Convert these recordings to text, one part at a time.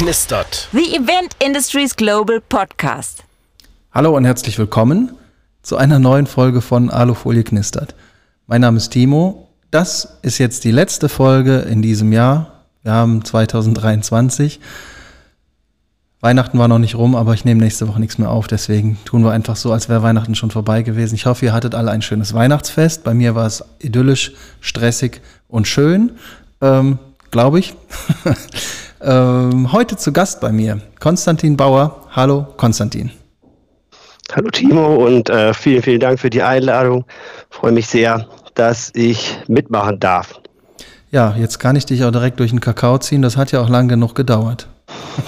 knistert. The Event Industries Global Podcast. Hallo und herzlich willkommen zu einer neuen Folge von Alufolie knistert. Mein Name ist Timo. Das ist jetzt die letzte Folge in diesem Jahr. Wir haben 2023. Weihnachten war noch nicht rum, aber ich nehme nächste Woche nichts mehr auf. Deswegen tun wir einfach so, als wäre Weihnachten schon vorbei gewesen. Ich hoffe, ihr hattet alle ein schönes Weihnachtsfest. Bei mir war es idyllisch, stressig und schön, ähm, glaube ich. ähm, heute zu Gast bei mir Konstantin Bauer. Hallo, Konstantin. Hallo Timo und äh, vielen, vielen Dank für die Einladung. Freue mich sehr, dass ich mitmachen darf. Ja, jetzt kann ich dich auch direkt durch den Kakao ziehen. Das hat ja auch lang genug gedauert.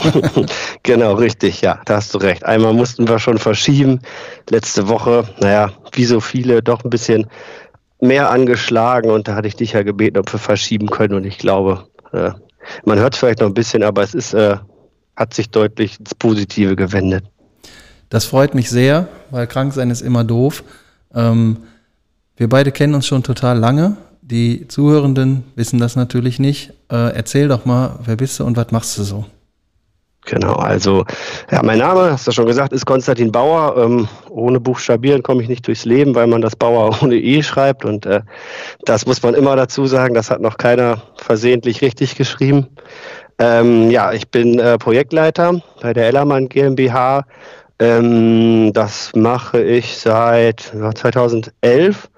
genau, richtig, ja, da hast du recht. Einmal mussten wir schon verschieben. Letzte Woche, naja, wie so viele, doch ein bisschen mehr angeschlagen und da hatte ich dich ja gebeten, ob wir verschieben können und ich glaube, äh, man hört es vielleicht noch ein bisschen, aber es ist, äh, hat sich deutlich ins Positive gewendet. Das freut mich sehr, weil krank sein ist immer doof. Ähm, wir beide kennen uns schon total lange. Die Zuhörenden wissen das natürlich nicht. Äh, erzähl doch mal, wer bist du und was machst du so? Genau, also ja, mein Name, hast du schon gesagt, ist Konstantin Bauer. Ähm, ohne Buchstabieren komme ich nicht durchs Leben, weil man das Bauer ohne E schreibt. Und äh, das muss man immer dazu sagen, das hat noch keiner versehentlich richtig geschrieben. Ähm, ja, ich bin äh, Projektleiter bei der Ellermann GmbH. Ähm, das mache ich seit ja, 2011 ähm,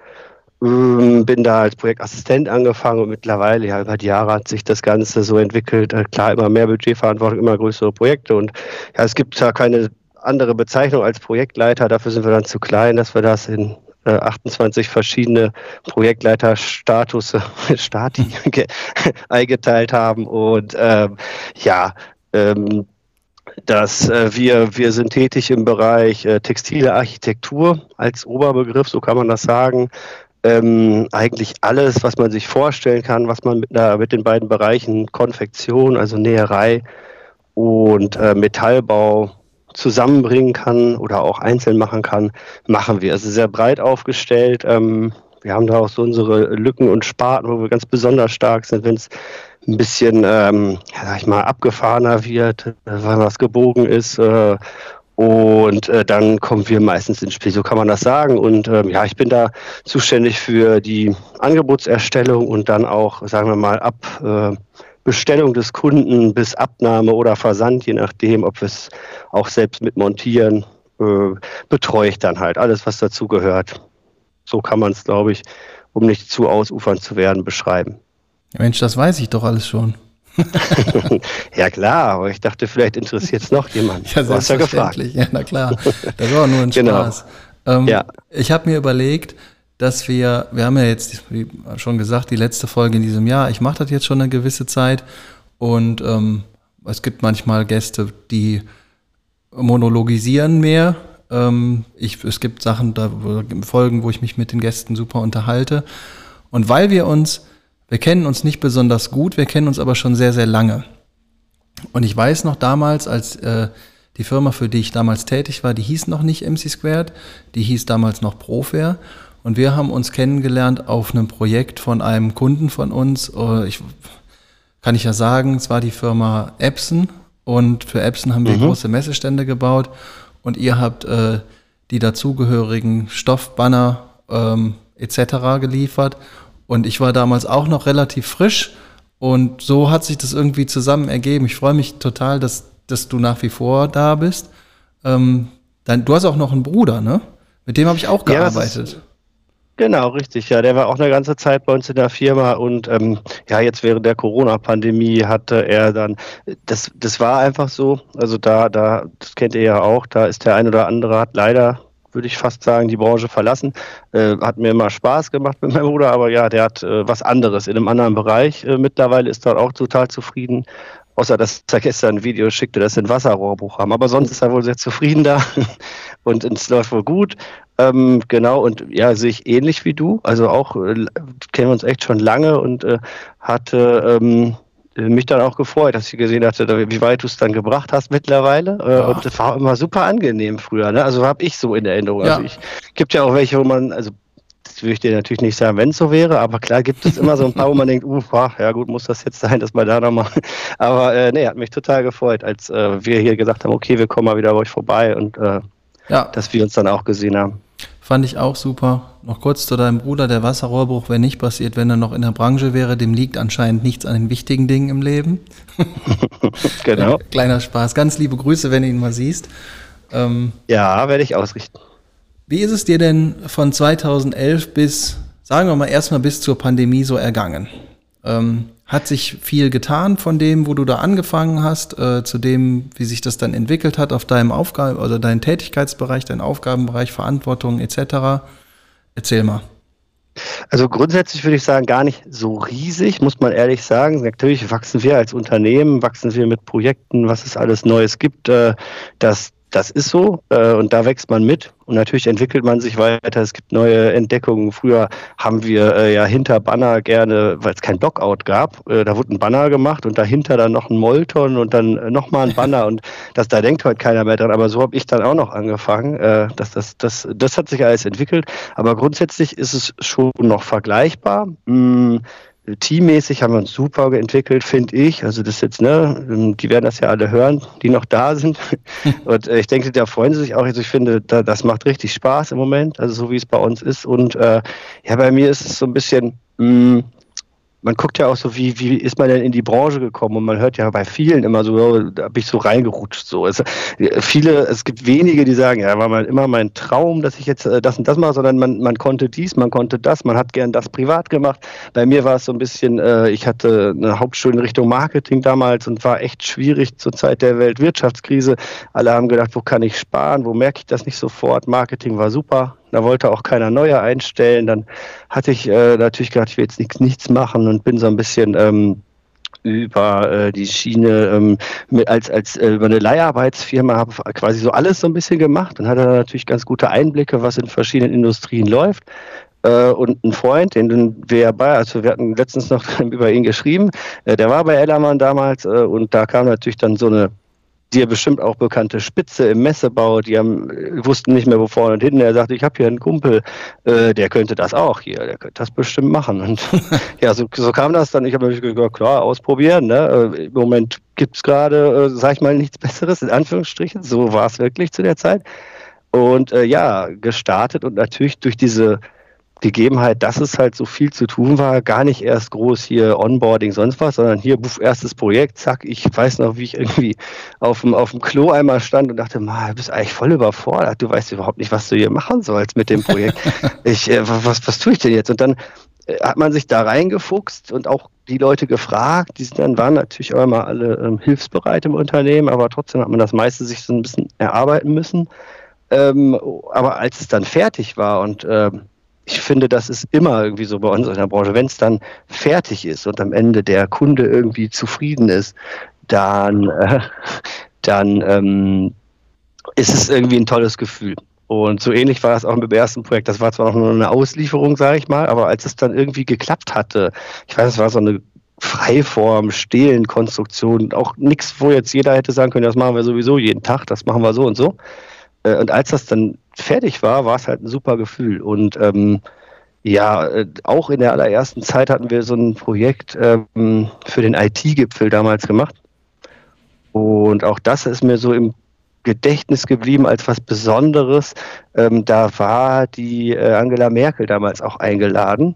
bin da als Projektassistent angefangen und mittlerweile, ja, über die Jahre hat sich das Ganze so entwickelt. Äh, klar, immer mehr Budgetverantwortung, immer größere Projekte und ja, es gibt ja keine andere Bezeichnung als Projektleiter. Dafür sind wir dann zu klein, dass wir das in äh, 28 verschiedene Projektleiterstatus Stati eingeteilt haben und ähm, ja, ähm, dass äh, wir, wir sind tätig im Bereich äh, textile Architektur als Oberbegriff, so kann man das sagen ähm, eigentlich alles, was man sich vorstellen kann, was man mit, einer, mit den beiden Bereichen Konfektion, also Näherei und äh, Metallbau zusammenbringen kann oder auch einzeln machen kann, machen wir. Also sehr breit aufgestellt. Ähm, wir haben da auch so unsere Lücken und Sparten, wo wir ganz besonders stark sind, wenn es ein bisschen, ähm, sag ich mal, abgefahrener wird, weil was gebogen ist äh, und äh, dann kommen wir meistens ins Spiel, so kann man das sagen. Und ähm, ja, ich bin da zuständig für die Angebotserstellung und dann auch, sagen wir mal, ab äh, Bestellung des Kunden bis Abnahme oder Versand, je nachdem, ob wir es auch selbst mit montieren, äh, betreue ich dann halt alles, was dazu gehört. So kann man es, glaube ich, um nicht zu ausufernd zu werden, beschreiben. Mensch, das weiß ich doch alles schon. ja klar, aber ich dachte, vielleicht interessiert es noch jemand. Ja, du hast ja gefragt. Ja, na klar. Das war nur ein genau. Spaß. Ähm, ja. Ich habe mir überlegt, dass wir, wir haben ja jetzt, wie schon gesagt, die letzte Folge in diesem Jahr. Ich mache das jetzt schon eine gewisse Zeit und ähm, es gibt manchmal Gäste, die monologisieren mehr. Ähm, ich, es gibt Sachen, da Folgen, wo ich mich mit den Gästen super unterhalte. Und weil wir uns wir kennen uns nicht besonders gut, wir kennen uns aber schon sehr, sehr lange. Und ich weiß noch damals, als äh, die Firma, für die ich damals tätig war, die hieß noch nicht MC Squared, die hieß damals noch Profair. Und wir haben uns kennengelernt auf einem Projekt von einem Kunden von uns. Äh, ich, kann ich ja sagen, es war die Firma Epson. Und für Epson haben wir mhm. große Messestände gebaut. Und ihr habt äh, die dazugehörigen Stoffbanner ähm, etc. geliefert. Und ich war damals auch noch relativ frisch und so hat sich das irgendwie zusammen ergeben. Ich freue mich total, dass, dass du nach wie vor da bist. Ähm, dein, du hast auch noch einen Bruder, ne? Mit dem habe ich auch gearbeitet. Ja, Genau, richtig. Ja, der war auch eine ganze Zeit bei uns in der Firma und ähm, ja, jetzt während der Corona-Pandemie hatte er dann, das, das war einfach so. Also da, da, das kennt ihr ja auch, da ist der ein oder andere hat leider würde ich fast sagen, die Branche verlassen. Äh, hat mir immer Spaß gemacht mit meinem Bruder, aber ja, der hat äh, was anderes in einem anderen Bereich. Äh, mittlerweile ist er auch total zufrieden. Außer, dass er gestern ein Video schickte, dass sie ein Wasserrohrbuch haben. Aber sonst ist er wohl sehr zufrieden da und es läuft wohl gut. Ähm, genau, und ja, sehe ich ähnlich wie du. Also auch äh, kennen wir uns echt schon lange und äh, hatte ähm, mich dann auch gefreut, dass ich gesehen hatte, wie weit du es dann gebracht hast mittlerweile. Äh, ja. Und das war immer super angenehm früher. Ne? Also habe ich so in Erinnerung. Also ja. Also ich gibt ja auch welche, wo man, also jetzt würde ich dir natürlich nicht sagen, wenn es so wäre, aber klar gibt es immer so ein paar, wo man denkt, uh, ja gut, muss das jetzt sein, dass wir da nochmal. Aber äh, nee, hat mich total gefreut, als äh, wir hier gesagt haben, okay, wir kommen mal wieder bei euch vorbei und äh, ja. dass wir uns dann auch gesehen haben. Fand ich auch super. Noch kurz zu deinem Bruder, der Wasserrohrbruch wäre nicht passiert, wenn er noch in der Branche wäre. Dem liegt anscheinend nichts an den wichtigen Dingen im Leben. genau. Kleiner Spaß. Ganz liebe Grüße, wenn du ihn mal siehst. Ähm, ja, werde ich ausrichten. Wie ist es dir denn von 2011 bis, sagen wir mal, erstmal bis zur Pandemie so ergangen? Ähm, hat sich viel getan von dem, wo du da angefangen hast, äh, zu dem, wie sich das dann entwickelt hat auf deinem Aufgaben oder deinen Tätigkeitsbereich, deinen Aufgabenbereich, Verantwortung etc. Erzähl mal. Also grundsätzlich würde ich sagen, gar nicht so riesig, muss man ehrlich sagen. Natürlich wachsen wir als Unternehmen, wachsen wir mit Projekten, was es alles Neues gibt. Äh, das das ist so äh, und da wächst man mit und natürlich entwickelt man sich weiter. Es gibt neue Entdeckungen. Früher haben wir äh, ja hinter Banner gerne, weil es kein Blockout gab, äh, da wurde ein Banner gemacht und dahinter dann noch ein Molton und dann äh, nochmal ein Banner und das, da denkt heute keiner mehr dran. Aber so habe ich dann auch noch angefangen. Äh, das, das, das, das hat sich alles entwickelt. Aber grundsätzlich ist es schon noch vergleichbar. Hm, Teammäßig haben wir uns super entwickelt, finde ich. Also das jetzt, ne, die werden das ja alle hören, die noch da sind. Und äh, ich denke, da freuen sie sich auch. Also ich finde, da, das macht richtig Spaß im Moment, also so wie es bei uns ist. Und äh, ja, bei mir ist es so ein bisschen, mh, mm, man guckt ja auch so, wie, wie ist man denn in die Branche gekommen? Und man hört ja bei vielen immer so, da bin ich so reingerutscht. So. Es, viele, es gibt wenige, die sagen, ja, war mal immer mein Traum, dass ich jetzt äh, das und das mache, sondern man, man konnte dies, man konnte das, man hat gern das privat gemacht. Bei mir war es so ein bisschen, äh, ich hatte eine Hauptschule in Richtung Marketing damals und war echt schwierig zur Zeit der Weltwirtschaftskrise. Alle haben gedacht, wo kann ich sparen, wo merke ich das nicht sofort? Marketing war super, da wollte auch keiner Neuer einstellen. Dann hatte ich äh, natürlich gedacht, ich will jetzt nichts, nichts machen und bin so ein bisschen ähm, über äh, die Schiene ähm, mit, als, als äh, über eine Leiharbeitsfirma, habe quasi so alles so ein bisschen gemacht und hatte natürlich ganz gute Einblicke, was in verschiedenen Industrien läuft äh, und ein Freund, den wir ja bei, also wir hatten letztens noch über ihn geschrieben, äh, der war bei Ellermann damals äh, und da kam natürlich dann so eine dir bestimmt auch bekannte Spitze im Messebau, die haben, wussten nicht mehr, wo vorne und hinten. Er sagte, ich habe hier einen Kumpel, äh, der könnte das auch hier, der könnte das bestimmt machen. Und ja, so, so kam das dann. Ich habe mir gesagt, klar, ausprobieren. Ne? Äh, Im Moment gibt es gerade, äh, sag ich mal, nichts Besseres, in Anführungsstrichen. So war es wirklich zu der Zeit. Und äh, ja, gestartet und natürlich durch diese Gegebenheit, dass es halt so viel zu tun war, gar nicht erst groß hier Onboarding, sonst was, sondern hier buff, erstes Projekt, zack, ich weiß noch, wie ich irgendwie auf dem, auf dem Klo einmal stand und dachte, du bist eigentlich voll überfordert, du weißt überhaupt nicht, was du hier machen sollst mit dem Projekt. ich, äh, was, was tue ich denn jetzt? Und dann äh, hat man sich da reingefuchst und auch die Leute gefragt, die sind dann waren natürlich auch immer alle ähm, hilfsbereit im Unternehmen, aber trotzdem hat man das meiste sich so ein bisschen erarbeiten müssen. Ähm, aber als es dann fertig war und ähm, ich finde, das ist immer irgendwie so bei uns in der Branche. Wenn es dann fertig ist und am Ende der Kunde irgendwie zufrieden ist, dann, äh, dann ähm, ist es irgendwie ein tolles Gefühl. Und so ähnlich war es auch mit dem ersten Projekt. Das war zwar noch nur eine Auslieferung, sage ich mal, aber als es dann irgendwie geklappt hatte, ich weiß, es war so eine Freiform, Stehlenkonstruktion, auch nichts, wo jetzt jeder hätte sagen können, das machen wir sowieso jeden Tag, das machen wir so und so. Äh, und als das dann fertig war, war es halt ein super Gefühl. Und ähm, ja, äh, auch in der allerersten Zeit hatten wir so ein Projekt ähm, für den IT-Gipfel damals gemacht. Und auch das ist mir so im Gedächtnis geblieben als was Besonderes. Ähm, da war die äh, Angela Merkel damals auch eingeladen.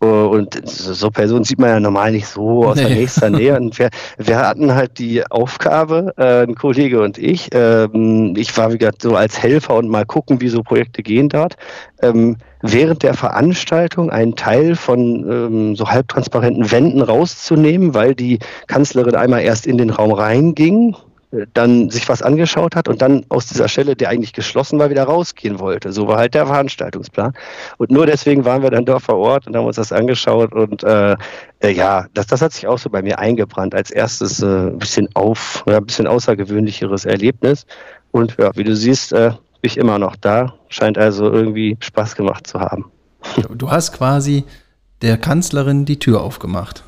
Äh, und so Personen sieht man ja normal nicht so aus nee. der nächsten Nähe. Und wir, wir hatten halt die Aufgabe, äh, ein Kollege und ich, ähm, ich war wie gesagt so als Helfer und mal gucken, wie so Projekte gehen dort, ähm, während der Veranstaltung einen Teil von ähm, so halbtransparenten Wänden rauszunehmen, weil die Kanzlerin einmal erst in den Raum reinging dann sich was angeschaut hat und dann aus dieser Stelle, der eigentlich geschlossen war, wieder rausgehen wollte. So war halt der Veranstaltungsplan. Und nur deswegen waren wir dann dort vor Ort und haben uns das angeschaut und äh, äh, ja, das, das hat sich auch so bei mir eingebrannt als erstes äh, ein bisschen auf, ja, bisschen außergewöhnlicheres Erlebnis. Und ja, wie du siehst, äh, bin ich immer noch da. Scheint also irgendwie Spaß gemacht zu haben. Du hast quasi der Kanzlerin die Tür aufgemacht.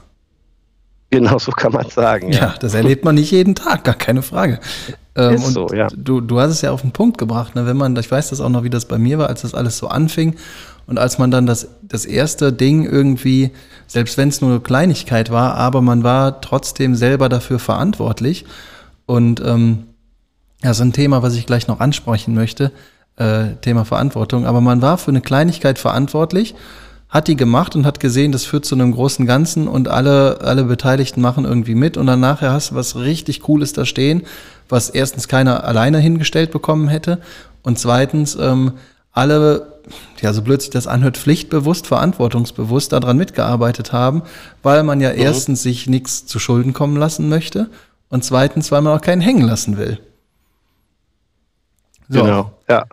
Genau, so kann man sagen. Ja. ja. das erlebt man nicht jeden Tag, gar keine Frage. Ähm, ist so, ja. Du, du hast es ja auf den Punkt gebracht, ne? wenn man, ich weiß das auch noch, wie das bei mir war, als das alles so anfing und als man dann das, das erste Ding irgendwie, selbst wenn es nur eine Kleinigkeit war, aber man war trotzdem selber dafür verantwortlich. Und ähm, ja, so ein Thema, was ich gleich noch ansprechen möchte, äh, Thema Verantwortung, aber man war für eine Kleinigkeit verantwortlich, hat die gemacht und hat gesehen, das führt zu einem großen Ganzen und alle, alle Beteiligten machen irgendwie mit und dann nachher hast du was richtig Cooles da stehen, was erstens keiner alleine hingestellt bekommen hätte und zweitens ähm, alle, ja, so blöd sich das anhört, pflichtbewusst, verantwortungsbewusst daran mitgearbeitet haben, weil man ja mhm. erstens sich nichts zu Schulden kommen lassen möchte und zweitens, weil man auch keinen hängen lassen will. So. Genau, ja.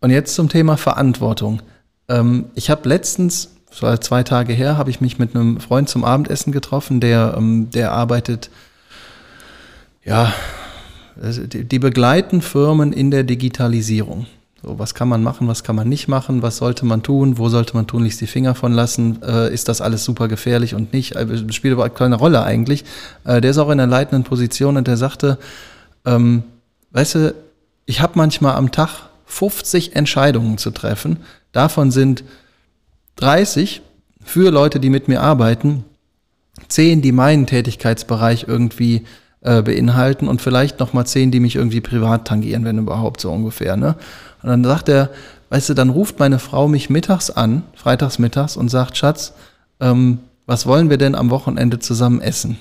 Und jetzt zum Thema Verantwortung. Ähm, ich habe letztens, war zwei Tage her, habe ich mich mit einem Freund zum Abendessen getroffen, der, ähm, der arbeitet, ja, die, die begleiten Firmen in der Digitalisierung. So, was kann man machen, was kann man nicht machen, was sollte man tun, wo sollte man tunlichst die Finger von lassen, äh, ist das alles super gefährlich und nicht, äh, spielt aber keine Rolle eigentlich. Äh, der ist auch in einer leitenden Position und der sagte, ähm, weißt du, ich habe manchmal am Tag 50 Entscheidungen zu treffen. Davon sind 30 für Leute, die mit mir arbeiten, 10, die meinen Tätigkeitsbereich irgendwie äh, beinhalten und vielleicht nochmal 10, die mich irgendwie privat tangieren, wenn überhaupt so ungefähr. Ne? Und dann sagt er, weißt du, dann ruft meine Frau mich mittags an, freitags mittags und sagt, Schatz, ähm, was wollen wir denn am Wochenende zusammen essen?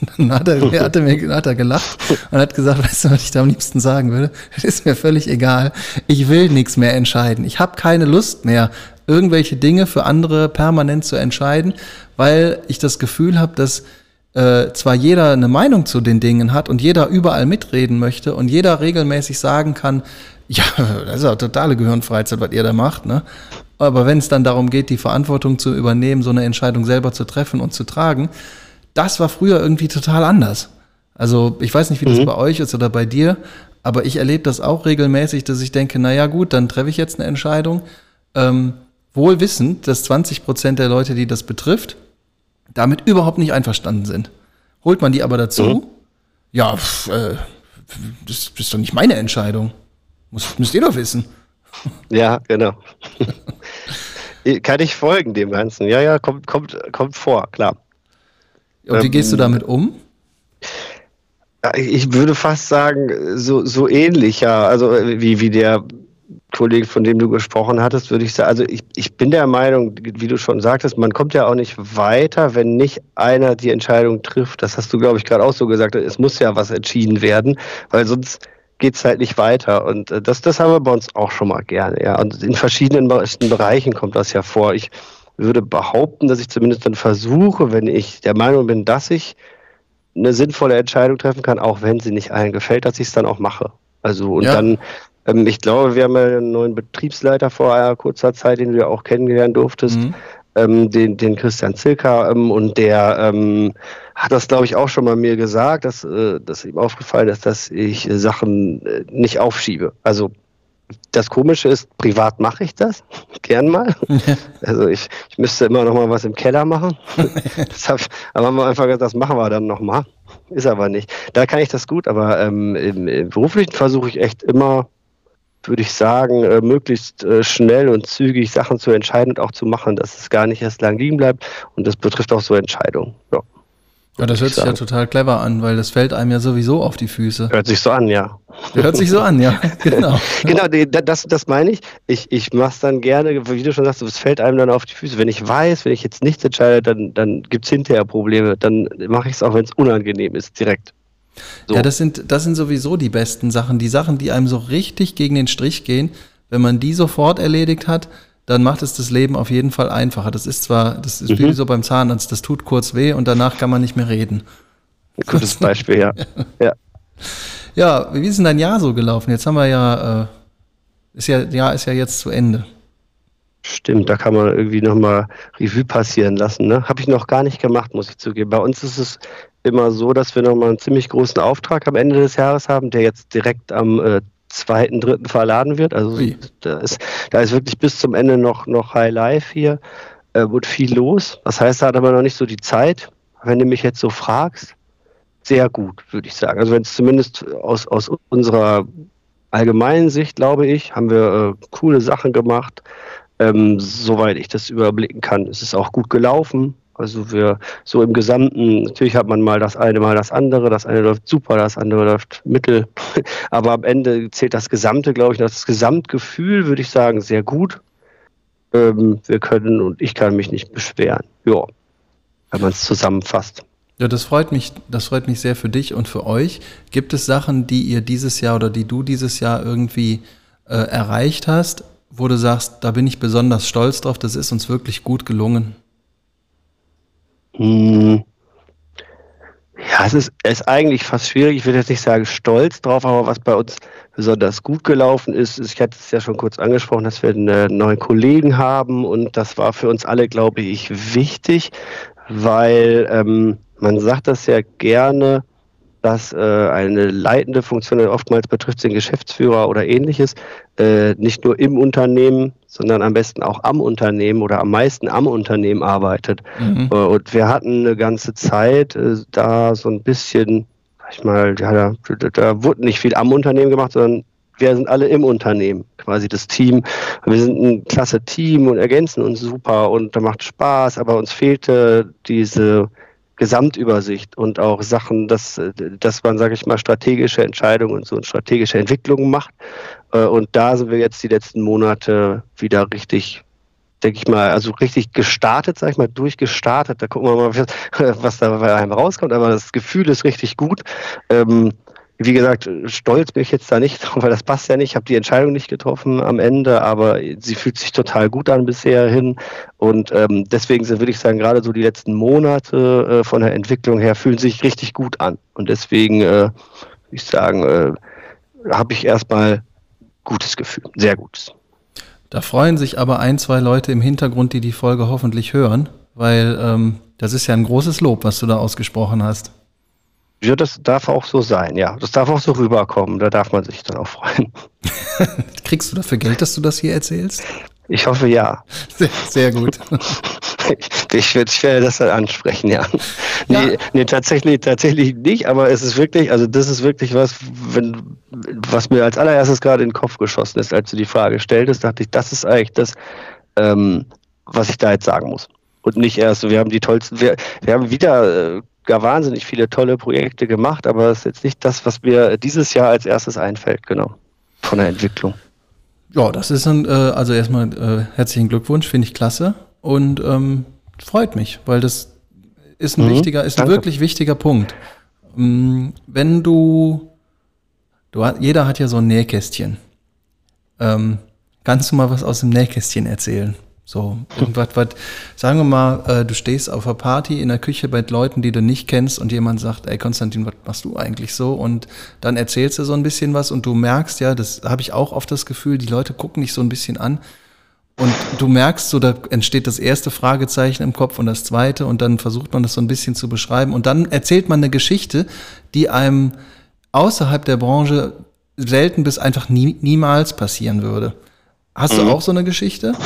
Und dann hat er, hat, er mir, hat er gelacht und hat gesagt, weißt du, was ich da am liebsten sagen würde? Das ist mir völlig egal. Ich will nichts mehr entscheiden. Ich habe keine Lust mehr, irgendwelche Dinge für andere permanent zu entscheiden, weil ich das Gefühl habe, dass äh, zwar jeder eine Meinung zu den Dingen hat und jeder überall mitreden möchte und jeder regelmäßig sagen kann, ja, das ist ja totale Gehirnfreizeit, was ihr da macht, ne? Aber wenn es dann darum geht, die Verantwortung zu übernehmen, so eine Entscheidung selber zu treffen und zu tragen, das war früher irgendwie total anders. Also ich weiß nicht, wie das mhm. bei euch ist oder bei dir, aber ich erlebe das auch regelmäßig, dass ich denke, naja gut, dann treffe ich jetzt eine Entscheidung, ähm, wohl wissend, dass 20 Prozent der Leute, die das betrifft, damit überhaupt nicht einverstanden sind. Holt man die aber dazu, mhm. ja, pff, äh, das ist doch nicht meine Entscheidung. Muss, müsst ihr doch wissen. Ja, genau. Kann ich folgen dem Ganzen? Ja, ja, kommt, kommt, kommt vor, klar. Und wie gehst du ähm, damit um? Ich würde fast sagen, so, so ähnlich, ja. Also äh, wie, wie der Kollege, von dem du gesprochen hattest, würde ich sagen, also ich, ich bin der Meinung, wie du schon sagtest, man kommt ja auch nicht weiter, wenn nicht einer die Entscheidung trifft. Das hast du, glaube ich, gerade auch so gesagt. Es muss ja was entschieden werden, weil sonst geht es halt nicht weiter. Und äh, das, das haben wir bei uns auch schon mal gerne. Ja. Und in verschiedenen Bereichen kommt das ja vor. Ich würde behaupten, dass ich zumindest dann versuche, wenn ich der Meinung bin, dass ich eine sinnvolle Entscheidung treffen kann, auch wenn sie nicht allen gefällt, dass ich es dann auch mache. Also und ja. dann, ähm, ich glaube, wir haben ja einen neuen Betriebsleiter vor einer kurzer Zeit, den du ja auch kennengelernt durftest, mhm. ähm, den, den Christian Zilka, ähm, und der ähm, hat das, glaube ich, auch schon mal mir gesagt, dass, äh, dass ihm aufgefallen ist, dass ich äh, Sachen äh, nicht aufschiebe. Also das Komische ist, privat mache ich das gern mal. Ja. Also ich, ich müsste immer noch mal was im Keller machen. Deshalb aber haben wir einfach gesagt, das machen wir dann noch mal. Ist aber nicht. Da kann ich das gut, aber ähm, im, im Beruflichen versuche ich echt immer, würde ich sagen, äh, möglichst äh, schnell und zügig Sachen zu entscheiden und auch zu machen, dass es gar nicht erst lang liegen bleibt. Und das betrifft auch so Entscheidungen. Ja. Ja, das hört sich ja total clever an, weil das fällt einem ja sowieso auf die Füße. Hört sich so an, ja. Hört sich so an, ja, genau. genau, das, das meine ich. Ich, ich mache es dann gerne, wie du schon sagst, es fällt einem dann auf die Füße. Wenn ich weiß, wenn ich jetzt nichts entscheide, dann, dann gibt es hinterher Probleme. Dann mache ich es auch, wenn es unangenehm ist, direkt. So. Ja, das sind, das sind sowieso die besten Sachen. Die Sachen, die einem so richtig gegen den Strich gehen, wenn man die sofort erledigt hat, dann macht es das Leben auf jeden Fall einfacher. Das ist zwar, das ist mhm. wie so beim Zahnarzt, das tut kurz weh und danach kann man nicht mehr reden. Gutes Beispiel, ja. ja. Ja, wie ist denn dein Jahr so gelaufen? Jetzt haben wir ja, äh, ist ja, Jahr ist ja jetzt zu Ende. Stimmt, da kann man irgendwie nochmal Revue passieren lassen. Ne? Habe ich noch gar nicht gemacht, muss ich zugeben. Bei uns ist es immer so, dass wir nochmal einen ziemlich großen Auftrag am Ende des Jahres haben, der jetzt direkt am äh, zweiten, dritten verladen wird. Also da ist, da ist wirklich bis zum Ende noch, noch High Life hier, äh, wird viel los. Das heißt, da hat aber noch nicht so die Zeit. Wenn du mich jetzt so fragst, sehr gut, würde ich sagen. Also wenn es zumindest aus, aus unserer allgemeinen Sicht, glaube ich, haben wir äh, coole Sachen gemacht. Ähm, soweit ich das überblicken kann, ist es auch gut gelaufen. Also wir so im Gesamten, natürlich hat man mal das eine, mal das andere. Das eine läuft super, das andere läuft mittel. Aber am Ende zählt das Gesamte, glaube ich, das Gesamtgefühl, würde ich sagen, sehr gut. Ähm, wir können und ich kann mich nicht beschweren. Ja, wenn man es zusammenfasst. Ja, das freut mich, das freut mich sehr für dich und für euch. Gibt es Sachen, die ihr dieses Jahr oder die du dieses Jahr irgendwie äh, erreicht hast, wo du sagst, da bin ich besonders stolz drauf, das ist uns wirklich gut gelungen? Hm. Ja, es ist, ist eigentlich fast schwierig. Ich würde jetzt nicht sagen stolz drauf, aber was bei uns besonders gut gelaufen ist, ist ich hatte es ja schon kurz angesprochen, dass wir einen neuen Kollegen haben und das war für uns alle, glaube ich, wichtig, weil ähm, man sagt das ja gerne, dass äh, eine leitende Funktion, oftmals betrifft es den Geschäftsführer oder ähnliches, äh, nicht nur im Unternehmen, sondern am besten auch am Unternehmen oder am meisten am Unternehmen arbeitet. Mhm. Äh, und wir hatten eine ganze Zeit äh, da so ein bisschen, sag ich mal, ja, da, da wurde nicht viel am Unternehmen gemacht, sondern wir sind alle im Unternehmen, quasi das Team. Wir sind ein klasse Team und ergänzen uns super und da macht Spaß, aber uns fehlte diese Gesamtübersicht und auch Sachen, dass, dass man, sage ich mal, strategische Entscheidungen und so und strategische Entwicklungen macht. Äh, und da sind wir jetzt die letzten Monate wieder richtig, denke ich mal, also richtig gestartet, sage ich mal, durchgestartet. Da gucken wir mal, was da bei einem rauskommt. Aber das Gefühl ist richtig gut. Wie gesagt, stolz bin ich jetzt da nicht, weil das passt ja nicht. Ich habe die Entscheidung nicht getroffen am Ende, aber sie fühlt sich total gut an bisher hin. Und ähm, deswegen sind, würde ich sagen, gerade so die letzten Monate äh, von der Entwicklung her fühlen sich richtig gut an. Und deswegen, äh, würde ich sagen, äh, habe ich erstmal gutes Gefühl, sehr gutes. Da freuen sich aber ein, zwei Leute im Hintergrund, die die Folge hoffentlich hören, weil ähm, das ist ja ein großes Lob, was du da ausgesprochen hast. Ja, das darf auch so sein, ja. Das darf auch so rüberkommen. Da darf man sich dann auch freuen. Kriegst du dafür Geld, dass du das hier erzählst? Ich hoffe ja. Sehr, sehr gut. ich, ich werde das dann ansprechen, ja. ja. Nee, nee, tatsächlich, tatsächlich nicht, aber es ist wirklich, also das ist wirklich was, wenn, was mir als allererstes gerade in den Kopf geschossen ist, als du die Frage stelltest, dachte ich, das ist eigentlich das, ähm, was ich da jetzt sagen muss. Und nicht erst, wir haben die tollsten, wir, wir haben wieder äh, gar wahnsinnig viele tolle Projekte gemacht, aber es ist jetzt nicht das, was mir dieses Jahr als erstes einfällt, genau, von der Entwicklung. Ja, das ist ein, äh, also erstmal äh, herzlichen Glückwunsch, finde ich klasse und ähm, freut mich, weil das ist ein mhm, wichtiger, ist danke. ein wirklich wichtiger Punkt. Ähm, wenn du, du, jeder hat ja so ein Nähkästchen. Ähm, kannst du mal was aus dem Nähkästchen erzählen? So, irgendwas, was, sagen wir mal, äh, du stehst auf einer Party in der Küche bei Leuten, die du nicht kennst und jemand sagt, ey Konstantin, was machst du eigentlich so? Und dann erzählst du so ein bisschen was und du merkst, ja, das habe ich auch oft das Gefühl, die Leute gucken dich so ein bisschen an und du merkst so, da entsteht das erste Fragezeichen im Kopf und das zweite und dann versucht man das so ein bisschen zu beschreiben und dann erzählt man eine Geschichte, die einem außerhalb der Branche selten bis einfach nie, niemals passieren würde. Hast du mhm. auch so eine Geschichte?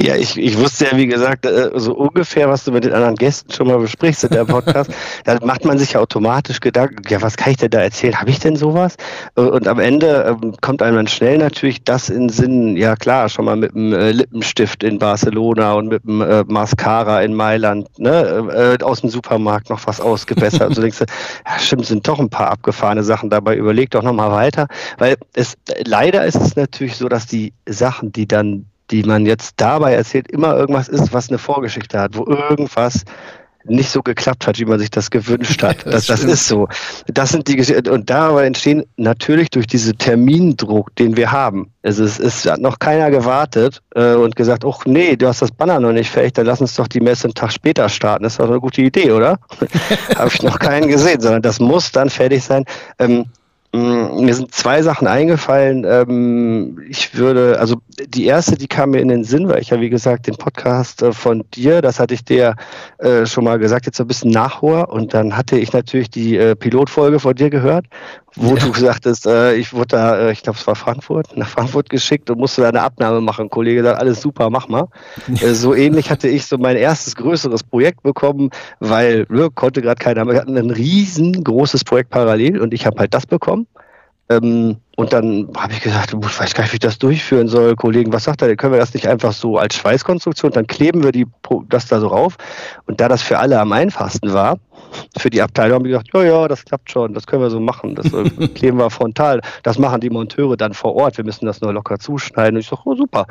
Ja, ich, ich wusste ja, wie gesagt, äh, so ungefähr, was du mit den anderen Gästen schon mal besprichst in der Podcast. da macht man sich ja automatisch Gedanken, ja, was kann ich denn da erzählen? Habe ich denn sowas? Äh, und am Ende ähm, kommt einem dann schnell natürlich das in Sinn, ja klar, schon mal mit dem äh, Lippenstift in Barcelona und mit dem Mascara in Mailand, ne, aus dem Supermarkt noch was ausgebessert. und so denkst du, ja, stimmt, sind doch ein paar abgefahrene Sachen dabei. Überleg doch nochmal weiter. Weil es leider ist es natürlich so, dass die Sachen, die dann die man jetzt dabei erzählt, immer irgendwas ist, was eine Vorgeschichte hat, wo irgendwas nicht so geklappt hat, wie man sich das gewünscht hat. das, das, ist so. Das sind die Geschichten. Und dabei entstehen natürlich durch diesen Termindruck, den wir haben. Also es ist hat noch keiner gewartet äh, und gesagt, ach nee, du hast das Banner noch nicht fertig, dann lass uns doch die Messe einen Tag später starten. Das ist doch eine gute Idee, oder? Habe ich noch keinen gesehen, sondern das muss dann fertig sein. Ähm, mir sind zwei Sachen eingefallen. Ähm, ich würde, also die erste, die kam mir in den Sinn, weil ich ja wie gesagt den Podcast äh, von dir, das hatte ich dir äh, schon mal gesagt, jetzt so ein bisschen nachhor und dann hatte ich natürlich die äh, Pilotfolge von dir gehört wo ja. du sagtest, äh, ich wurde da, äh, ich glaube, es war Frankfurt, nach Frankfurt geschickt und musste da eine Abnahme machen. Ein Kollege sagt, alles super, mach mal. Äh, so ähnlich hatte ich so mein erstes größeres Projekt bekommen, weil ne, konnte gerade keiner. Wir hatten ein riesengroßes Projekt parallel und ich habe halt das bekommen. Ähm, und dann habe ich gesagt, ich weiß gar nicht, wie ich das durchführen soll. Kollegen, was sagt er? Können wir das nicht einfach so als Schweißkonstruktion? Dann kleben wir die, das da so rauf. Und da das für alle am einfachsten war, für die Abteilung haben die gesagt, ja, ja, das klappt schon, das können wir so machen, das äh, kleben wir frontal. Das machen die Monteure dann vor Ort, wir müssen das nur locker zuschneiden. Und ich sage, oh super.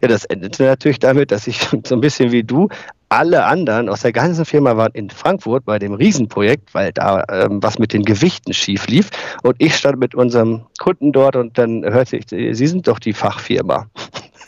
Ja, das endete natürlich damit, dass ich so ein bisschen wie du alle anderen aus der ganzen Firma waren in Frankfurt bei dem Riesenprojekt, weil da ähm, was mit den Gewichten schief lief. Und ich stand mit unserem Kunden dort und dann hörte ich, Sie sind doch die Fachfirma.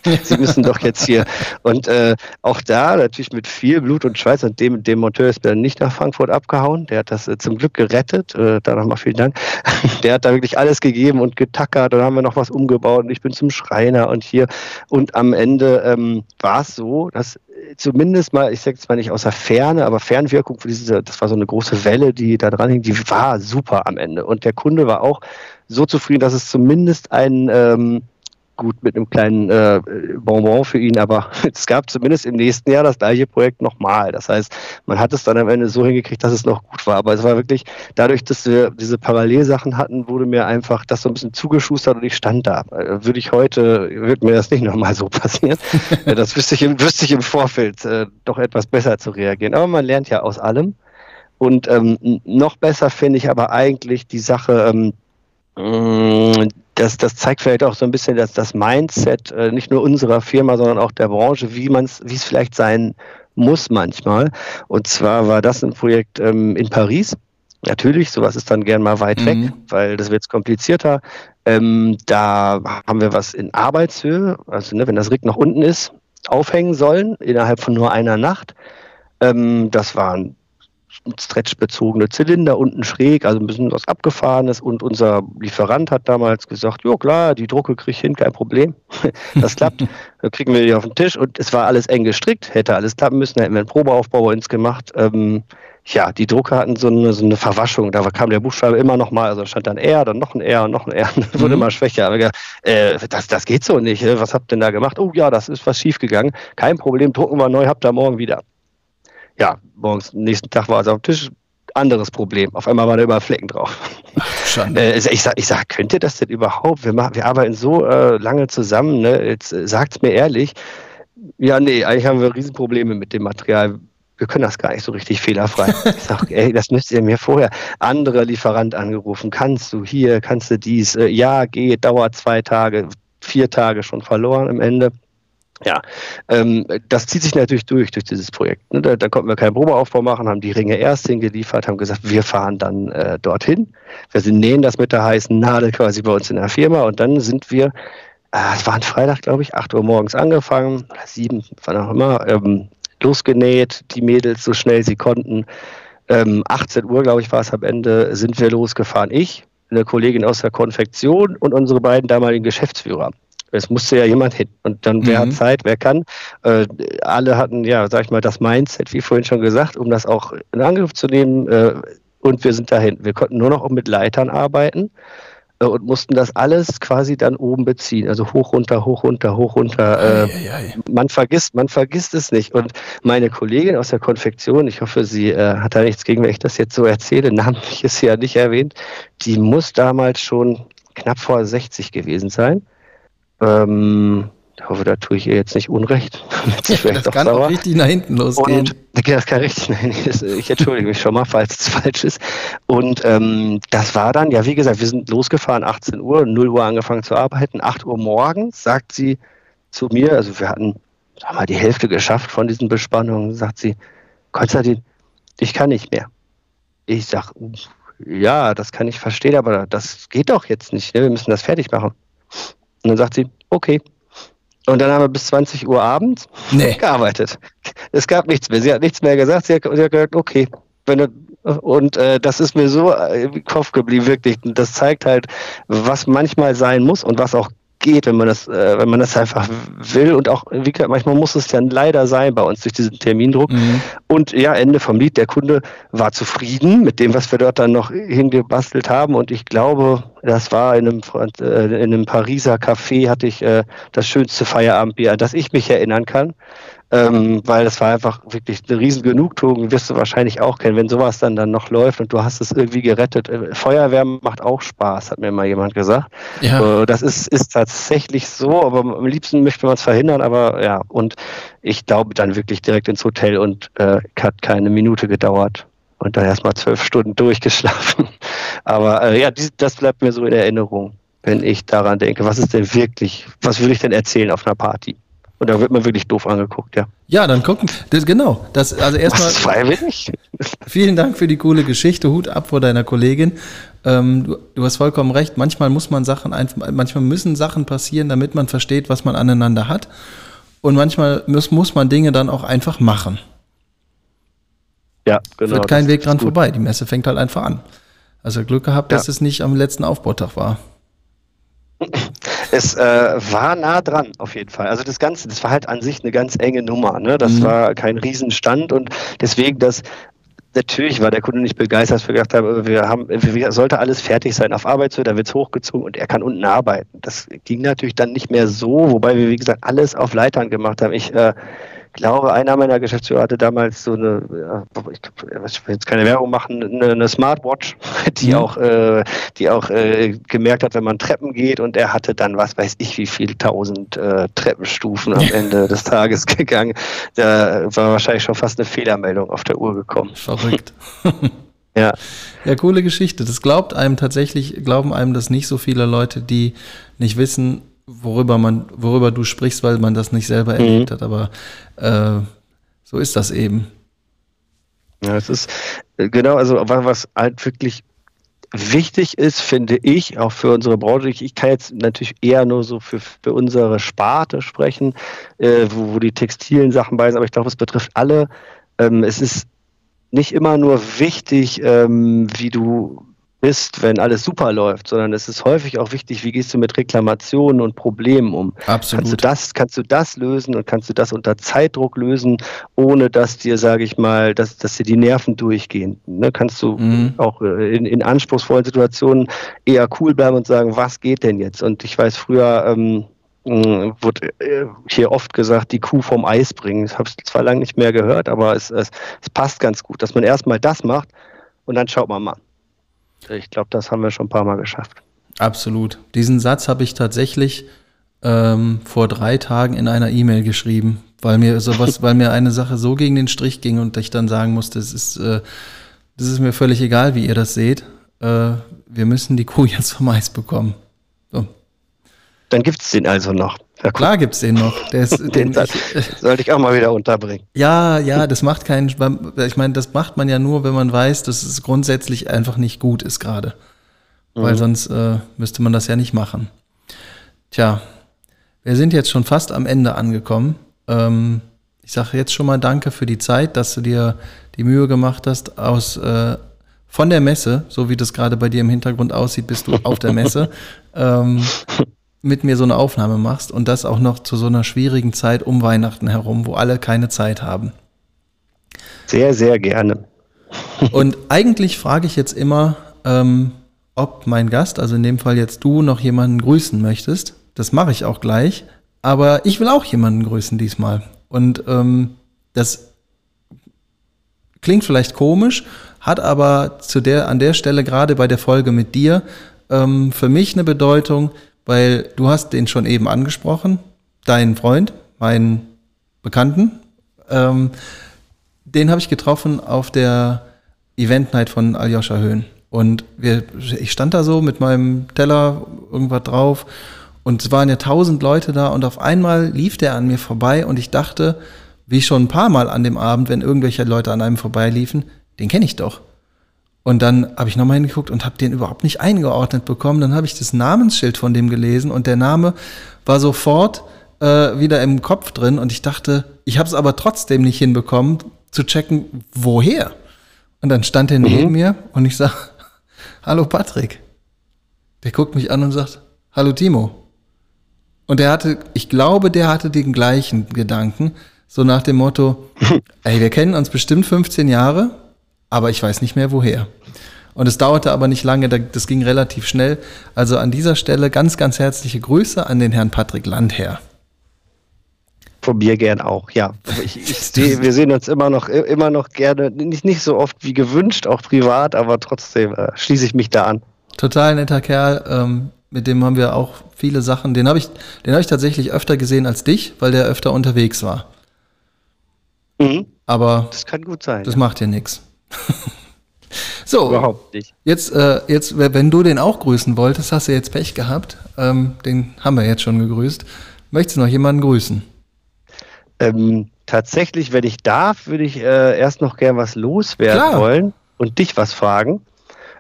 Sie müssen doch jetzt hier. Und äh, auch da natürlich mit viel Blut und Schweiß und dem, dem Monteur ist dann nicht nach Frankfurt abgehauen. Der hat das äh, zum Glück gerettet. Äh, da nochmal vielen Dank. Der hat da wirklich alles gegeben und getackert. Und haben wir noch was umgebaut und ich bin zum Schreiner und hier. Und am Ende ähm, war es so, dass zumindest mal, ich sage jetzt mal nicht außer Ferne, aber Fernwirkung für diese, das war so eine große Welle, die da dran hing, die war super am Ende. Und der Kunde war auch so zufrieden, dass es zumindest ein ähm, gut mit einem kleinen äh, Bonbon für ihn, aber es gab zumindest im nächsten Jahr das gleiche Projekt nochmal. Das heißt, man hat es dann am Ende so hingekriegt, dass es noch gut war. Aber es war wirklich, dadurch, dass wir diese Parallelsachen hatten, wurde mir einfach das so ein bisschen zugeschustert und ich stand da. Äh, würde ich heute, würde mir das nicht nochmal so passieren. das wüsste ich, im, wüsste ich im Vorfeld äh, doch etwas besser zu reagieren. Aber man lernt ja aus allem. Und ähm, noch besser finde ich aber eigentlich die Sache, ähm, das, das zeigt vielleicht auch so ein bisschen dass das Mindset äh, nicht nur unserer Firma, sondern auch der Branche, wie man es, wie es vielleicht sein muss manchmal. Und zwar war das ein Projekt ähm, in Paris. Natürlich, sowas ist dann gern mal weit mhm. weg, weil das wird komplizierter. Ähm, da haben wir was in Arbeitshöhe, also ne, wenn das Rig nach unten ist, aufhängen sollen innerhalb von nur einer Nacht. Ähm, das waren stretchbezogene Zylinder unten schräg, also ein bisschen was Abgefahrenes. Und unser Lieferant hat damals gesagt, ja klar, die Drucke kriege ich hin, kein Problem. das klappt. Dann kriegen wir die auf den Tisch und es war alles eng gestrickt, hätte alles klappen müssen, hätten wir einen Probeaufbau bei uns gemacht. Ähm, ja, die Drucker hatten so eine, so eine Verwaschung. Da kam der Buchstabe immer noch mal, also stand dann R, dann noch ein R, noch ein R, das wurde mhm. immer schwächer. Aber, äh, das, das geht so nicht. Was habt ihr denn da gemacht? Oh ja, das ist was schiefgegangen. Kein Problem, drucken wir neu, habt ihr morgen wieder ja, morgens, nächsten Tag war es auf dem Tisch, anderes Problem. Auf einmal waren da überall Flecken drauf. Ach, äh, ich sag, ich sag, könnt ihr das denn überhaupt? Wir, machen, wir arbeiten so äh, lange zusammen, ne? Jetzt äh, sagt's mir ehrlich. Ja, nee, eigentlich haben wir Riesenprobleme mit dem Material. Wir können das gar nicht so richtig fehlerfrei. ich sag, ey, das müsst ihr mir vorher. Andere Lieferant angerufen. Kannst du hier, kannst du dies? Äh, ja, geht, dauert zwei Tage, vier Tage schon verloren am Ende. Ja, ähm, das zieht sich natürlich durch, durch dieses Projekt. Ne? Da, da, konnten wir keinen Probeaufbau machen, haben die Ringe erst hingeliefert, haben gesagt, wir fahren dann äh, dorthin. Wir nähen das mit der heißen Nadel quasi bei uns in der Firma und dann sind wir, äh, es war ein Freitag, glaube ich, 8 Uhr morgens angefangen, oder 7, wann auch immer, ähm, losgenäht, die Mädels so schnell sie konnten. Ähm, 18 Uhr, glaube ich, war es am Ende, sind wir losgefahren. Ich, eine Kollegin aus der Konfektion und unsere beiden damaligen Geschäftsführer. Es musste ja jemand hin. Und dann, wer mhm. hat Zeit, wer kann? Äh, alle hatten, ja, sag ich mal, das Mindset, wie vorhin schon gesagt, um das auch in Angriff zu nehmen. Äh, und wir sind dahin. Wir konnten nur noch mit Leitern arbeiten äh, und mussten das alles quasi dann oben beziehen. Also hoch, runter, hoch, runter, hoch, runter. Äh, ei, ei, ei. Man vergisst, man vergisst es nicht. Und meine Kollegin aus der Konfektion, ich hoffe, sie äh, hat da nichts gegen, wenn ich das jetzt so erzähle, namentlich ist sie ja nicht erwähnt, die muss damals schon knapp vor 60 gewesen sein. Ähm, ich hoffe, da tue ich ihr jetzt nicht Unrecht. das kann sauer. auch richtig nach hinten losgehen. Und, das kann richtig nach hinten Ich entschuldige mich schon mal, falls es falsch ist. Und ähm, das war dann, ja, wie gesagt, wir sind losgefahren, 18 Uhr, 0 Uhr angefangen zu arbeiten. 8 Uhr morgens sagt sie zu mir, also wir hatten, sag mal, die Hälfte geschafft von diesen Bespannungen, sagt sie, Konstantin, ich kann nicht mehr. Ich sag, ja, das kann ich verstehen, aber das geht doch jetzt nicht. Ne? Wir müssen das fertig machen. Und dann sagt sie, okay. Und dann haben wir bis 20 Uhr abends nee. gearbeitet. Es gab nichts mehr. Sie hat nichts mehr gesagt. Sie hat, sie hat gesagt, okay. Du, und äh, das ist mir so im Kopf geblieben, wirklich. Und das zeigt halt, was manchmal sein muss und was auch geht, wenn man das, äh, wenn man das einfach will. Und auch, wie gesagt, manchmal muss es dann leider sein bei uns durch diesen Termindruck. Mhm. Und ja, Ende vom Lied, der Kunde war zufrieden mit dem, was wir dort dann noch hingebastelt haben. Und ich glaube, das war in einem, äh, in einem Pariser Café, hatte ich äh, das schönste Feierabendbier, an das ich mich erinnern kann ähm, weil das war einfach wirklich eine riesen Genugtuung, wirst du wahrscheinlich auch kennen, wenn sowas dann, dann noch läuft und du hast es irgendwie gerettet. Äh, Feuerwehr macht auch Spaß, hat mir mal jemand gesagt. Ja. Äh, das ist, ist tatsächlich so, aber am liebsten möchte man es verhindern, aber ja, und ich glaube dann wirklich direkt ins Hotel und äh, hat keine Minute gedauert und dann erstmal zwölf Stunden durchgeschlafen. Aber äh, ja, dies, das bleibt mir so in Erinnerung, wenn ich daran denke, was ist denn wirklich, was will ich denn erzählen auf einer Party? Und da wird man wirklich doof angeguckt, ja. Ja, dann gucken. Das, genau. Das, also erstmal. Freiwillig. Vielen Dank für die coole Geschichte. Hut ab vor deiner Kollegin. Ähm, du, du, hast vollkommen recht. Manchmal muss man Sachen einfach, manchmal müssen Sachen passieren, damit man versteht, was man aneinander hat. Und manchmal muss, muss man Dinge dann auch einfach machen. Ja, genau. Wird kein Weg dran vorbei. Die Messe fängt halt einfach an. Also Glück gehabt, ja. dass es nicht am letzten Aufbautag war. Es äh, war nah dran, auf jeden Fall. Also das Ganze, das war halt an sich eine ganz enge Nummer. Ne? Das mhm. war kein Riesenstand und deswegen das Natürlich war der Kunde nicht begeistert, dass wir gedacht haben, wir haben, wir, sollte alles fertig sein auf Arbeitshöhe, da wird es hochgezogen und er kann unten arbeiten. Das ging natürlich dann nicht mehr so, wobei wir, wie gesagt, alles auf Leitern gemacht haben. Ich äh, glaube, einer meiner Geschäftsführer hatte damals so eine, ich, ich will jetzt keine Werbung machen, eine, eine Smartwatch, die mhm. auch, äh, die auch äh, gemerkt hat, wenn man Treppen geht und er hatte dann, was weiß ich, wie viele tausend äh, Treppenstufen am Ende des Tages gegangen. Da war wahrscheinlich schon fast eine Fehlermeldung auf der Uhr gekommen. Verrückt. Ja. Ja, coole Geschichte. Das glaubt einem tatsächlich, glauben einem das nicht so viele Leute, die nicht wissen, worüber man, worüber du sprichst, weil man das nicht selber mhm. erlebt hat. Aber äh, so ist das eben. Ja, es ist äh, genau, also was halt wirklich wichtig ist, finde ich, auch für unsere Branche. Ich, ich kann jetzt natürlich eher nur so für, für unsere Sparte sprechen, äh, wo, wo die textilen Sachen bei sind, aber ich glaube, es betrifft alle. Ähm, es ist nicht immer nur wichtig, ähm, wie du bist, wenn alles super läuft, sondern es ist häufig auch wichtig, wie gehst du mit Reklamationen und Problemen um. Absolut. Kannst du das, kannst du das lösen und kannst du das unter Zeitdruck lösen, ohne dass dir, sage ich mal, dass, dass dir die Nerven durchgehen. Ne? Kannst du mhm. auch äh, in, in anspruchsvollen Situationen eher cool bleiben und sagen, was geht denn jetzt? Und ich weiß früher, ähm, wurde äh, hier oft gesagt, die Kuh vom Eis bringen. Das habe ich zwar lange nicht mehr gehört, aber es, es, es passt ganz gut, dass man erstmal das macht und dann schaut man mal. Ich glaube, das haben wir schon ein paar Mal geschafft. Absolut. Diesen Satz habe ich tatsächlich ähm, vor drei Tagen in einer E-Mail geschrieben, weil mir sowas, weil mir eine Sache so gegen den Strich ging und ich dann sagen musste, es ist, äh, das ist mir völlig egal, wie ihr das seht. Äh, wir müssen die Kuh jetzt vom Eis bekommen. So. Dann gibt es den also noch. Ja, Klar gibt es den noch. Der ist, den, den ich, sollte ich auch mal wieder unterbringen. Ja, ja, das macht keinen. Ich meine, das macht man ja nur, wenn man weiß, dass es grundsätzlich einfach nicht gut ist gerade. Mhm. Weil sonst äh, müsste man das ja nicht machen. Tja, wir sind jetzt schon fast am Ende angekommen. Ähm, ich sage jetzt schon mal Danke für die Zeit, dass du dir die Mühe gemacht hast, aus äh, von der Messe, so wie das gerade bei dir im Hintergrund aussieht, bist du auf der Messe. ähm, mit mir so eine Aufnahme machst und das auch noch zu so einer schwierigen Zeit um Weihnachten herum, wo alle keine Zeit haben. Sehr, sehr gerne. und eigentlich frage ich jetzt immer, ähm, ob mein Gast, also in dem Fall jetzt du, noch jemanden grüßen möchtest. Das mache ich auch gleich. Aber ich will auch jemanden grüßen diesmal. Und ähm, das klingt vielleicht komisch, hat aber zu der, an der Stelle gerade bei der Folge mit dir ähm, für mich eine Bedeutung, weil du hast den schon eben angesprochen, deinen Freund, meinen Bekannten. Ähm, den habe ich getroffen auf der Event Night von Aljoscha Höhn. Und wir, ich stand da so mit meinem Teller irgendwas drauf und es waren ja tausend Leute da und auf einmal lief der an mir vorbei und ich dachte, wie schon ein paar Mal an dem Abend, wenn irgendwelche Leute an einem vorbeiliefen, den kenne ich doch. Und dann habe ich nochmal hingeguckt und habe den überhaupt nicht eingeordnet bekommen. Dann habe ich das Namensschild von dem gelesen und der Name war sofort äh, wieder im Kopf drin und ich dachte, ich habe es aber trotzdem nicht hinbekommen zu checken, woher. Und dann stand er neben mhm. mir und ich sag, hallo Patrick. Der guckt mich an und sagt, hallo Timo. Und der hatte, ich glaube, der hatte den gleichen Gedanken, so nach dem Motto, ey, wir kennen uns bestimmt 15 Jahre, aber ich weiß nicht mehr woher. Und es dauerte aber nicht lange, das ging relativ schnell. Also an dieser Stelle ganz, ganz herzliche Grüße an den Herrn Patrick Landherr. Von mir gern auch, ja. Ich, ich seh, wir sehen uns immer noch, immer noch gerne, nicht, nicht so oft wie gewünscht, auch privat, aber trotzdem äh, schließe ich mich da an. Total netter Kerl, ähm, mit dem haben wir auch viele Sachen, den habe ich, den habe ich tatsächlich öfter gesehen als dich, weil der öfter unterwegs war. Mhm. Aber das kann gut sein. Das ja. macht ja nichts. So. Überhaupt nicht. Jetzt, äh, jetzt, wenn du den auch grüßen wolltest, hast du jetzt Pech gehabt. Ähm, den haben wir jetzt schon gegrüßt. Möchtest du noch jemanden grüßen? Ähm, tatsächlich, wenn ich darf, würde ich äh, erst noch gern was loswerden Klar. wollen und dich was fragen.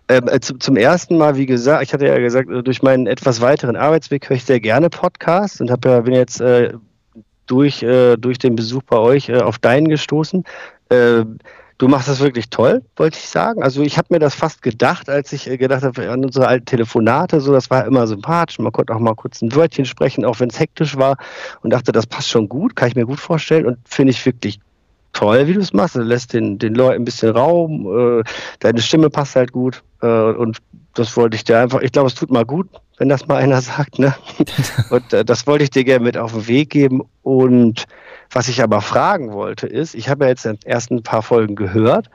Ähm, äh, zum, zum ersten Mal, wie gesagt, ich hatte ja gesagt, äh, durch meinen etwas weiteren Arbeitsweg höre ich sehr gerne Podcasts und habe ja, bin jetzt äh, durch, äh, durch den Besuch bei euch äh, auf deinen gestoßen. Du machst das wirklich toll, wollte ich sagen. Also ich habe mir das fast gedacht, als ich äh, gedacht habe an unsere alten Telefonate, so das war immer sympathisch. Man konnte auch mal kurz ein Wörtchen sprechen, auch wenn es hektisch war und dachte, das passt schon gut, kann ich mir gut vorstellen und finde ich wirklich toll, wie du es machst. Du lässt den, den Leuten ein bisschen Raum, äh, deine Stimme passt halt gut äh, und das wollte ich dir einfach, ich glaube, es tut mal gut, wenn das mal einer sagt, ne? und das wollte ich dir gerne mit auf den Weg geben und was ich aber fragen wollte ist, ich habe ja jetzt erst ein paar Folgen gehört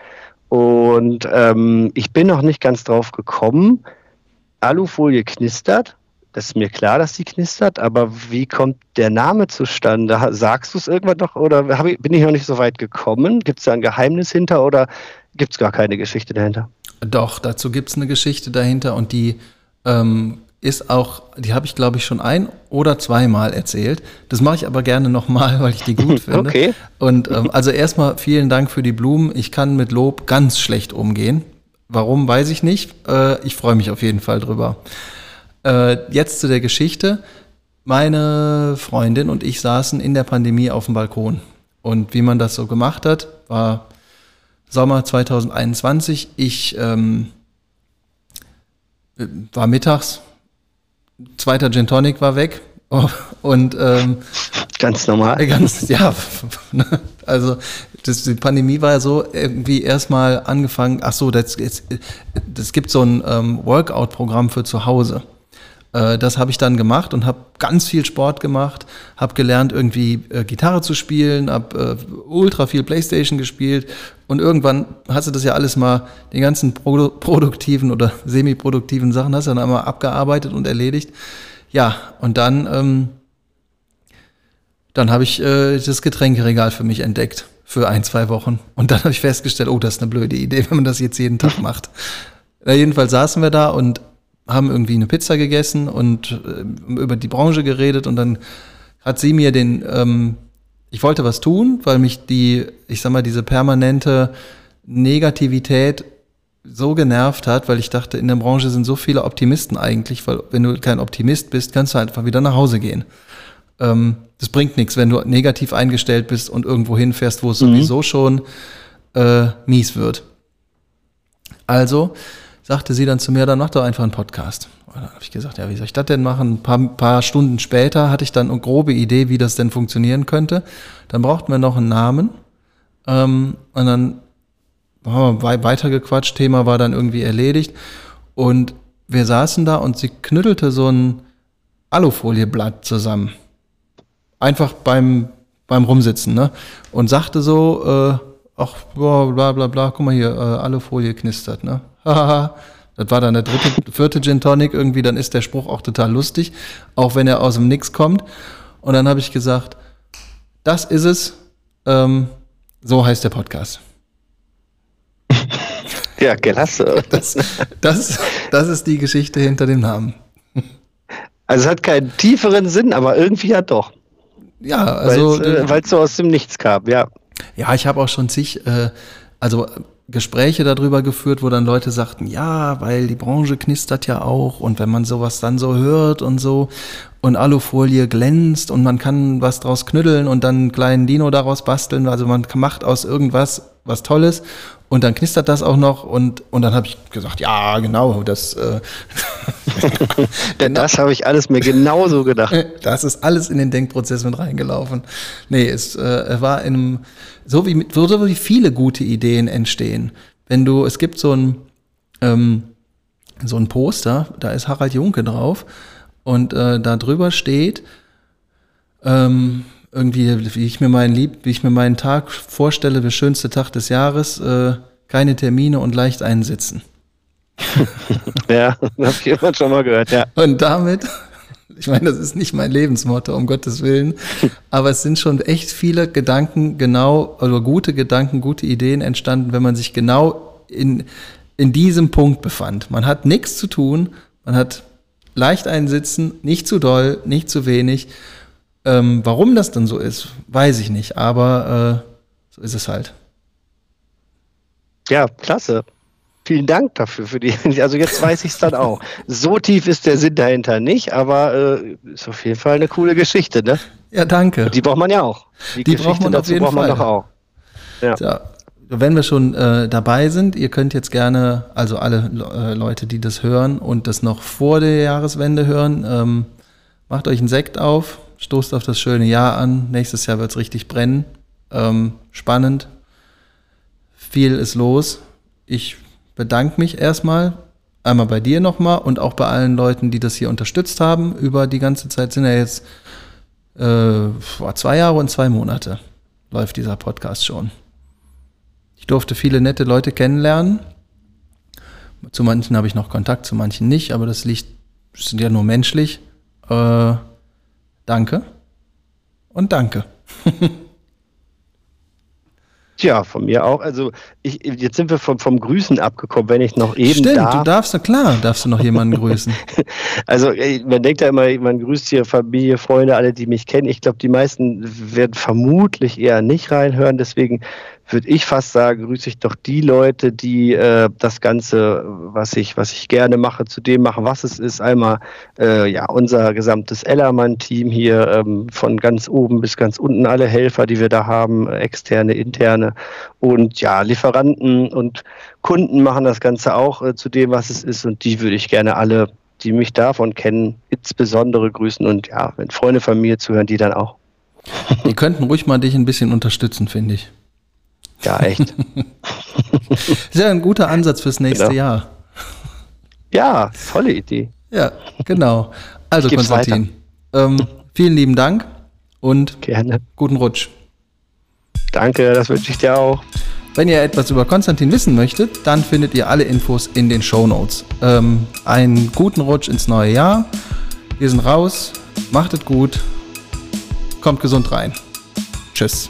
und ähm, ich bin noch nicht ganz drauf gekommen. Alufolie knistert. Das ist mir klar, dass sie knistert, aber wie kommt der Name zustande? Sagst du es irgendwann noch oder bin ich noch nicht so weit gekommen? Gibt es da ein Geheimnis hinter oder gibt es gar keine Geschichte dahinter? Doch, dazu gibt es eine Geschichte dahinter und die ähm, ist auch, die habe ich glaube ich schon ein oder zweimal erzählt. Das mache ich aber gerne nochmal, weil ich die gut finde. Okay. Und ähm, also erstmal vielen Dank für die Blumen. Ich kann mit Lob ganz schlecht umgehen. Warum, weiß ich nicht. Äh, ich freue mich auf jeden Fall drüber. Äh, jetzt zu der Geschichte. Meine Freundin und ich saßen in der Pandemie auf dem Balkon. Und wie man das so gemacht hat, war Sommer 2021. Ich ähm, war mittags zweiter Gin Tonic war weg. Und ähm, ganz normal. Ganz, ja. Also das, die Pandemie war ja so irgendwie erstmal angefangen, ach so, das, das, das gibt so ein ähm, Workout-Programm für zu Hause. Äh, das habe ich dann gemacht und habe ganz viel Sport gemacht, habe gelernt irgendwie äh, Gitarre zu spielen, habe äh, ultra viel Playstation gespielt und irgendwann hast du das ja alles mal, die ganzen produ produktiven oder semi-produktiven Sachen hast du dann einmal abgearbeitet und erledigt. Ja, und dann, ähm, dann habe ich äh, das Getränkeregal für mich entdeckt für ein, zwei Wochen. Und dann habe ich festgestellt, oh, das ist eine blöde Idee, wenn man das jetzt jeden Tag macht. Ja, jedenfalls saßen wir da und haben irgendwie eine Pizza gegessen und äh, über die Branche geredet und dann hat sie mir den, ähm, ich wollte was tun, weil mich die, ich sag mal, diese permanente Negativität so genervt hat, weil ich dachte, in der Branche sind so viele Optimisten eigentlich, weil wenn du kein Optimist bist, kannst du einfach wieder nach Hause gehen. Ähm, das bringt nichts, wenn du negativ eingestellt bist und irgendwo hinfährst, wo es mhm. sowieso schon äh, mies wird. Also sagte sie dann zu mir, dann mach doch einfach einen Podcast. Und dann habe ich gesagt, ja, wie soll ich das denn machen? Ein paar, paar, Stunden später hatte ich dann eine grobe Idee, wie das denn funktionieren könnte. Dann brauchten wir noch einen Namen. Ähm, und dann haben wir weitergequatscht, Thema war dann irgendwie erledigt. Und wir saßen da und sie knüttelte so ein Alufolieblatt zusammen. Einfach beim, beim Rumsitzen, ne? Und sagte so, äh, ach, bla bla bla, guck mal hier, äh, Alufolie knistert, ne? Das war dann der dritte, vierte Gin Tonic irgendwie, dann ist der Spruch auch total lustig, auch wenn er aus dem Nix kommt. Und dann habe ich gesagt, das ist es, ähm, so heißt der Podcast. Ja, klasse. Das, das, das ist die Geschichte hinter dem Namen. Also es hat keinen tieferen Sinn, aber irgendwie ja doch. Ja, also. Weil es äh, so aus dem Nichts kam, ja. Ja, ich habe auch schon zig, äh, also Gespräche darüber geführt, wo dann Leute sagten, ja, weil die Branche knistert ja auch und wenn man sowas dann so hört und so. Und Alufolie glänzt und man kann was draus knüddeln und dann einen kleinen Dino daraus basteln. Also man macht aus irgendwas was Tolles und dann knistert das auch noch und, und dann habe ich gesagt, ja, genau, das. Äh, genau. Das habe ich alles mir genauso gedacht. Das ist alles in den Denkprozess mit reingelaufen. Nee, es äh, war in einem, so wie, so wie viele gute Ideen entstehen. Wenn du, es gibt so ein, ähm, so ein Poster, da ist Harald Junke drauf und äh, da drüber steht, ähm, irgendwie, wie ich mir meinen Lieb, wie ich mir meinen Tag vorstelle, der schönste Tag des Jahres, äh, keine Termine und leicht einsitzen. ja, das habe jemand schon mal gehört, ja. Und damit, ich meine, das ist nicht mein Lebensmotto, um Gottes Willen, aber es sind schon echt viele Gedanken genau, oder gute Gedanken, gute Ideen entstanden, wenn man sich genau in, in diesem Punkt befand. Man hat nichts zu tun, man hat leicht einsitzen, nicht zu doll, nicht zu wenig ähm, warum das dann so ist, weiß ich nicht, aber äh, so ist es halt. Ja, klasse. Vielen Dank dafür. Für die, also jetzt weiß ich es dann auch. So tief ist der Sinn dahinter nicht, aber äh, ist auf jeden Fall eine coole Geschichte, ne? Ja, danke. Die braucht man ja auch. Die, die braucht man auf jeden braucht man Fall. doch auch. Ja. ja. Wenn wir schon äh, dabei sind, ihr könnt jetzt gerne, also alle äh, Leute, die das hören und das noch vor der Jahreswende hören, ähm, macht euch einen Sekt auf, stoßt auf das schöne Jahr an. Nächstes Jahr wird es richtig brennen. Ähm, spannend. Viel ist los. Ich bedanke mich erstmal. Einmal bei dir nochmal und auch bei allen Leuten, die das hier unterstützt haben. Über die ganze Zeit sind ja jetzt äh, zwei Jahre und zwei Monate läuft dieser Podcast schon. Ich durfte viele nette Leute kennenlernen. Zu manchen habe ich noch Kontakt, zu manchen nicht, aber das liegt, sind ja nur menschlich. Äh, Danke und danke. Tja, von mir auch. Also ich, jetzt sind wir vom, vom Grüßen abgekommen, wenn ich noch eben Stimmt, darf. du darfst, na klar, darfst du noch jemanden grüßen. also man denkt ja immer, man grüßt hier Familie, Freunde, alle, die mich kennen. Ich glaube, die meisten werden vermutlich eher nicht reinhören. Deswegen würde ich fast sagen, grüße ich doch die Leute, die äh, das Ganze, was ich, was ich gerne mache, zu dem machen, was es ist. Einmal äh, ja unser gesamtes Ellermann-Team hier, ähm, von ganz oben bis ganz unten, alle Helfer, die wir da haben, externe, interne und ja, Lieferanten und Kunden machen das Ganze auch äh, zu dem, was es ist. Und die würde ich gerne alle, die mich davon kennen, insbesondere grüßen und ja, wenn Freunde von mir zuhören, die dann auch. Die könnten ruhig mal dich ein bisschen unterstützen, finde ich. Ja, echt. ist ja ein guter Ansatz fürs nächste genau. Jahr. Ja, tolle Idee. Ja, genau. Also Konstantin, ähm, vielen lieben Dank und Gerne. guten Rutsch. Danke, das wünsche ich dir auch. Wenn ihr etwas über Konstantin wissen möchtet, dann findet ihr alle Infos in den Show Notes. Ähm, einen guten Rutsch ins neue Jahr. Wir sind raus. Macht es gut. Kommt gesund rein. Tschüss.